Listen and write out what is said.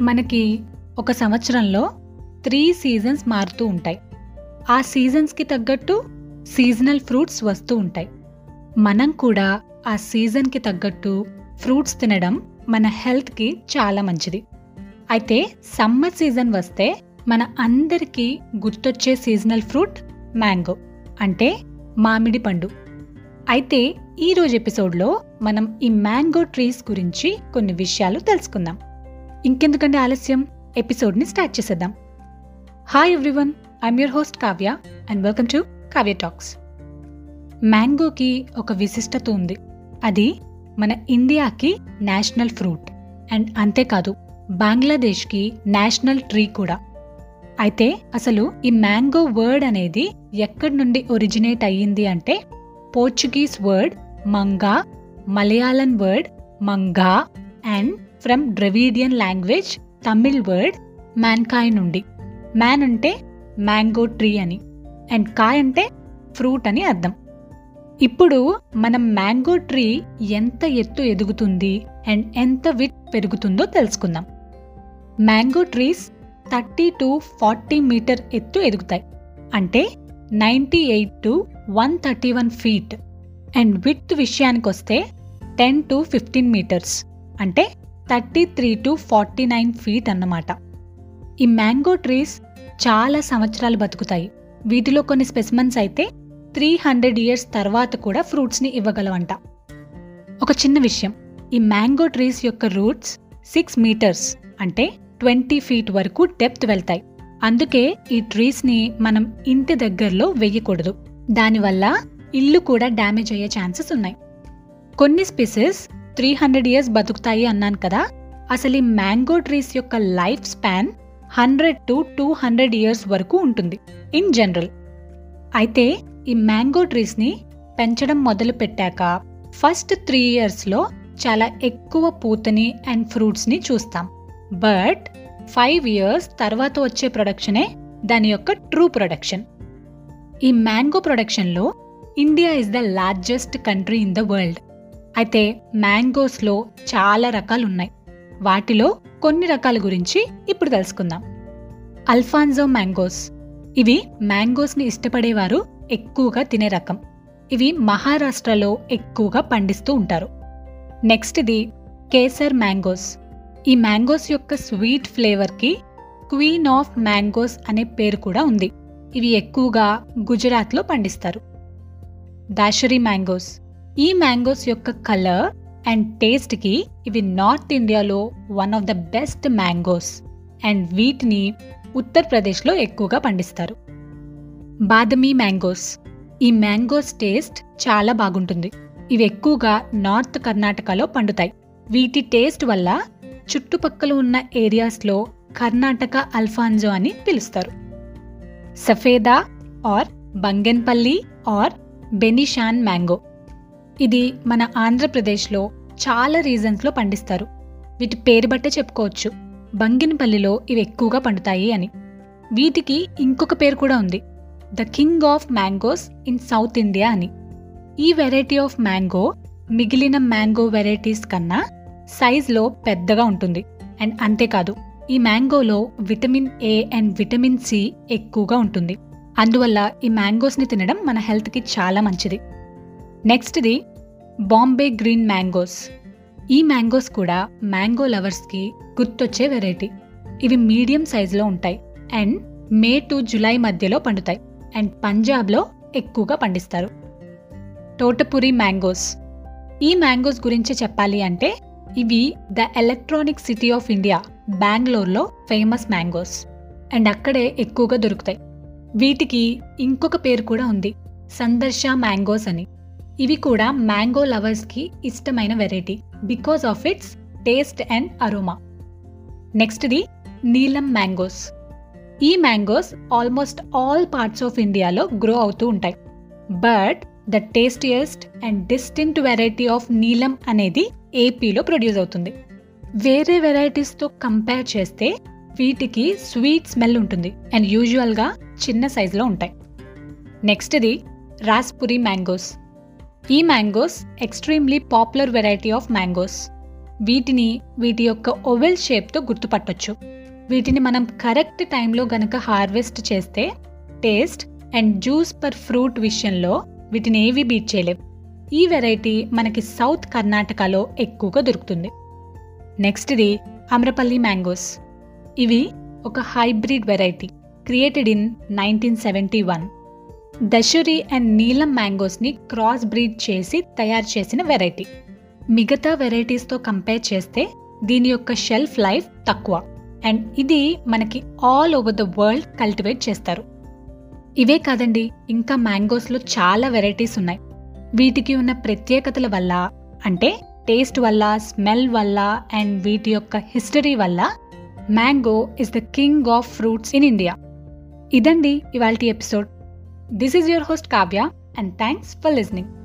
మనకి ఒక సంవత్సరంలో త్రీ సీజన్స్ మారుతూ ఉంటాయి. ఆ సీజన్స్కి తగ్గట్టు సీజనల్ ఫ్రూట్స్ వస్తూ ఉంటాయి. మనం కూడా ఆ సీజన్కి తగ్గట్టు ఫ్రూట్స్ తినడం మన హెల్త్కి చాలా మంచిది. అయితే సమ్మర్ సీజన్ వస్తే మన అందరికీ గుర్తొచ్చే సీజనల్ ఫ్రూట్ మ్యాంగో అంటే మామిడి పండు. అయితే ఈరోజు ఎపిసోడ్లో మనం ఈ మ్యాంగో ట్రీస్ గురించి కొన్ని విషయాలు తెలుసుకుందాం. ఇంకెందుకంటే ఆలస్యం? ఎపిసోడ్ని స్టార్ట్ చేసేద్దాం. Hi everyone I'm your host Kavya and welcome to Kavya talks మ్యాంగోకి ఒక విశిష్టత ఉంది. అది మన ఇండియాకి నేషనల్ ఫ్రూట్. అండ్ అంతేకాదు బంగ్లాదేశ్కి నేషనల్ ట్రీ కూడా. అయితే అసలు ఈ మ్యాంగో వర్డ్ అనేది ఎక్కడి నుండి ఒరిజినేట్ అయ్యింది అంటే పోర్చుగీస్ వర్డ్ మంగా Malayalam word Manga and from Dravidian language Tamil word మ్యాన్కాయ్ నుండి. మ్యాన్ అంటే మ్యాంగో ట్రీ అని అండ్ కాయ్ అంటే ఫ్రూట్ అని అర్థం. ఇప్పుడు మనం మ్యాంగో ట్రీ ఎంత ఎత్తు ఎదుగుతుంది అండ్ ఎంత విత్ పెరుగుతుందో తెలుసుకుందాం. Mango trees thirty to forty meter ఎత్తు ఎదుగుతాయి. అంటే ninety eight to one thirty one feet and width విషయానికి వస్తే టెన్ టు ఫిఫ్టీన్ మీటర్స్ అంటే thirty three to forty nine feet అన్నమాట. ఈ మ్యాంగో ట్రీస్ చాలా సంవత్సరాలు బతుకుతాయి. వీటిలో కొన్ని స్పెసిమన్స్ అయితే త్రీ హండ్రెడ్ ఇయర్స్ తర్వాత కూడా ఫ్రూట్స్ని ఇవ్వగలవంట. ఒక చిన్న విషయం ఈ మ్యాంగో ట్రీస్ యొక్క రూట్స్ సిక్స్ మీటర్స్ అంటే ట్వంటీ ఫీట్ వరకు డెప్త్ వెళ్తాయి. అందుకే ఈ ట్రీస్ని మనం ఇంటి దగ్గరలో వెయ్యకూడదు దానివల్ల ఇల్లు కూడా డ్యామేజ్ అయ్యే ఛాన్సెస్ ఉన్నాయి. కొన్ని స్పీసెస్ త్రీ హండ్రెడ్ ఇయర్స్ బతుకుతాయి అన్నాను కదా. అసలు ఈ మ్యాంగో ట్రీస్ యొక్క life span hundred to two hundred years వరకు ఉంటుంది ఇన్ జనరల్. అయితే ఈ మ్యాంగో ట్రీస్ని పెంచడం మొదలు పెట్టాక ఫస్ట్ త్రీ ఇయర్స్లో చాలా ఎక్కువ పూతని అండ్ ఫ్రూట్స్ని చూస్తాం. బట్ ఫైవ్ ఇయర్స్ తర్వాత వచ్చే ప్రొడక్షనే దాని యొక్క ట్రూ ప్రొడక్షన్. ఈ మ్యాంగో ప్రొడక్షన్లో India is the largest country in the world. అయితే మ్యాంగోస్లో చాలా రకాలు ఉన్నాయి వాటిలో కొన్ని రకాల గురించి ఇప్పుడు తెలుసుకుందాం. Alphonso mangoes. ఇవి మ్యాంగోస్ని ఇష్టపడేవారు ఎక్కువగా తినే రకం. ఇవి మహారాష్ట్రలో ఎక్కువగా పండిస్తూ ఉంటారు. నెక్స్ట్ ఇది కేసర్ మ్యాంగోస్. ఈ మ్యాంగోస్ యొక్క స్వీట్ ఫ్లేవర్కి క్వీన్ ఆఫ్ మ్యాంగోస్ అనే పేరు కూడా ఉంది. ఇవి ఎక్కువగా గుజరాత్లో పండిస్తారు. దాషరీ మ్యాంగోస్. ఈ మ్యాంగోస్ యొక్క కలర్ అండ్ టేస్ట్కి ఇవి నార్త్ ఇండియాలో one of the best mangoes and వీటిని ఉత్తరప్రదేశ్లో ఎక్కువగా పండిస్తారు. బాదమీ మ్యాంగోస్. ఈ మ్యాంగోస్ టేస్ట్ చాలా బాగుంటుంది. ఇవి ఎక్కువగా నార్త్ కర్ణాటకలో పండుతాయి. వీటి టేస్ట్ వల్ల చుట్టుపక్కల ఉన్న ఏరియాస్లో కర్ణాటక అల్ఫాన్జో అని పిలుస్తారు. Safeda or Banganapalli or Benishan mango. ఇది మన ఆంధ్రప్రదేశ్లో చాలా రీజన్స్లో పండిస్తారు. వీటి పేరు బట్టే చెప్పుకోవచ్చు. బంగినపల్లిలో ఇవి ఎక్కువగా పండుతాయి అని. వీటికి ఇంకొక పేరు కూడా ఉంది. The king of mangoes in south India అని. ఈ వెరైటీ ఆఫ్ మ్యాంగో మిగిలిన మ్యాంగో వెరైటీస్ కన్నా సైజ్లో పెద్దగా ఉంటుంది. అండ్ అంతేకాదు ఈ మ్యాంగోలో vitamin A and vitamin C ఎక్కువగా ఉంటుంది. అందువల్ల ఈ మ్యాంగోస్ని తినడం మన హెల్త్కి చాలా మంచిది. నెక్స్ట్ది బాంబే గ్రీన్ మ్యాంగోస్. ఈ మ్యాంగోస్ కూడా మ్యాంగో లవర్స్కి గుర్తొచ్చే వెరైటీ. ఇవి మీడియం సైజులో ఉంటాయి అండ్ మే టు జులై మధ్యలో పండుతాయి అండ్ పంజాబ్లో ఎక్కువగా పండిస్తారు. తోటపురి మ్యాంగోస్. ఈ మ్యాంగోస్ గురించి చెప్పాలి అంటే ఇవి the electronic city of India బెంగళూరులో ఫేమస్ మ్యాంగోస్ అండ్ అక్కడే ఎక్కువగా దొరుకుతాయి. వీటికి ఇంకొక పేరు కూడా ఉంది సందర్శ మ్యాంగోస్ అని. ఇవి కూడా మ్యాంగో లవర్స్కి ఇష్టమైన variety because of its taste and aroma. నెక్స్ట్ది Neelam mangoes. ఈ mangoes almost all parts of ఇండియాలో గ్రో అవుతూ ఉంటాయి. But the tastiest and distinct variety of Neelam అనేది ఏపీలో ప్రొడ్యూస్ అవుతుంది. వేరే వెరైటీస్తో కంపేర్ చేస్తే వీటికి స్వీట్ స్మెల్ ఉంటుంది అండ్ యూజువల్గా చిన్న సైజులో ఉంటాయి. నెక్స్ట్ది రాస్పురి మ్యాంగోస్. ఈ mangoes extremely popular variety of mangoes. వీటిని వీటి యొక్క ఓవెల్ షేప్తో గుర్తుపట్టొచ్చు. వీటిని మనం కరెక్ట్ టైంలో గనక హార్వెస్ట్ చేస్తే taste and juice per fruit విషయంలో వీటిని ఏవి బీట్ చేయలేవు. ఈ వెరైటీ మనకి సౌత్ కర్ణాటకలో ఎక్కువగా దొరుకుతుంది. నెక్స్ట్ది అమ్రపల్లి మ్యాంగోస్. ఇవి ఒక hybrid variety created in nineteen seventy one. Dasheri and Neelam మ్యాంగోస్ని cross breed చేసి తయారు చేసిన వెరైటీ మిగతా వెరైటీస్తో కంపేర్ చేస్తే దీని యొక్క షెల్ఫ్ లైఫ్ తక్కువ. అండ్ ఇది మనకి all over the world cultivate చేస్తారు. ఇవే కాదండి ఇంకా మ్యాంగోస్లో చాలా వెరైటీస్ ఉన్నాయి. వీటికి ఉన్న ప్రత్యేకతల వల్ల అంటే టేస్ట్ వల్ల స్మెల్ వల్ల అండ్ వీటి యొక్క హిస్టరీ వల్ల mango is the king of fruits in India ఇదండి ఇవాల్టి episode This is your host Kavya, and thanks for listening.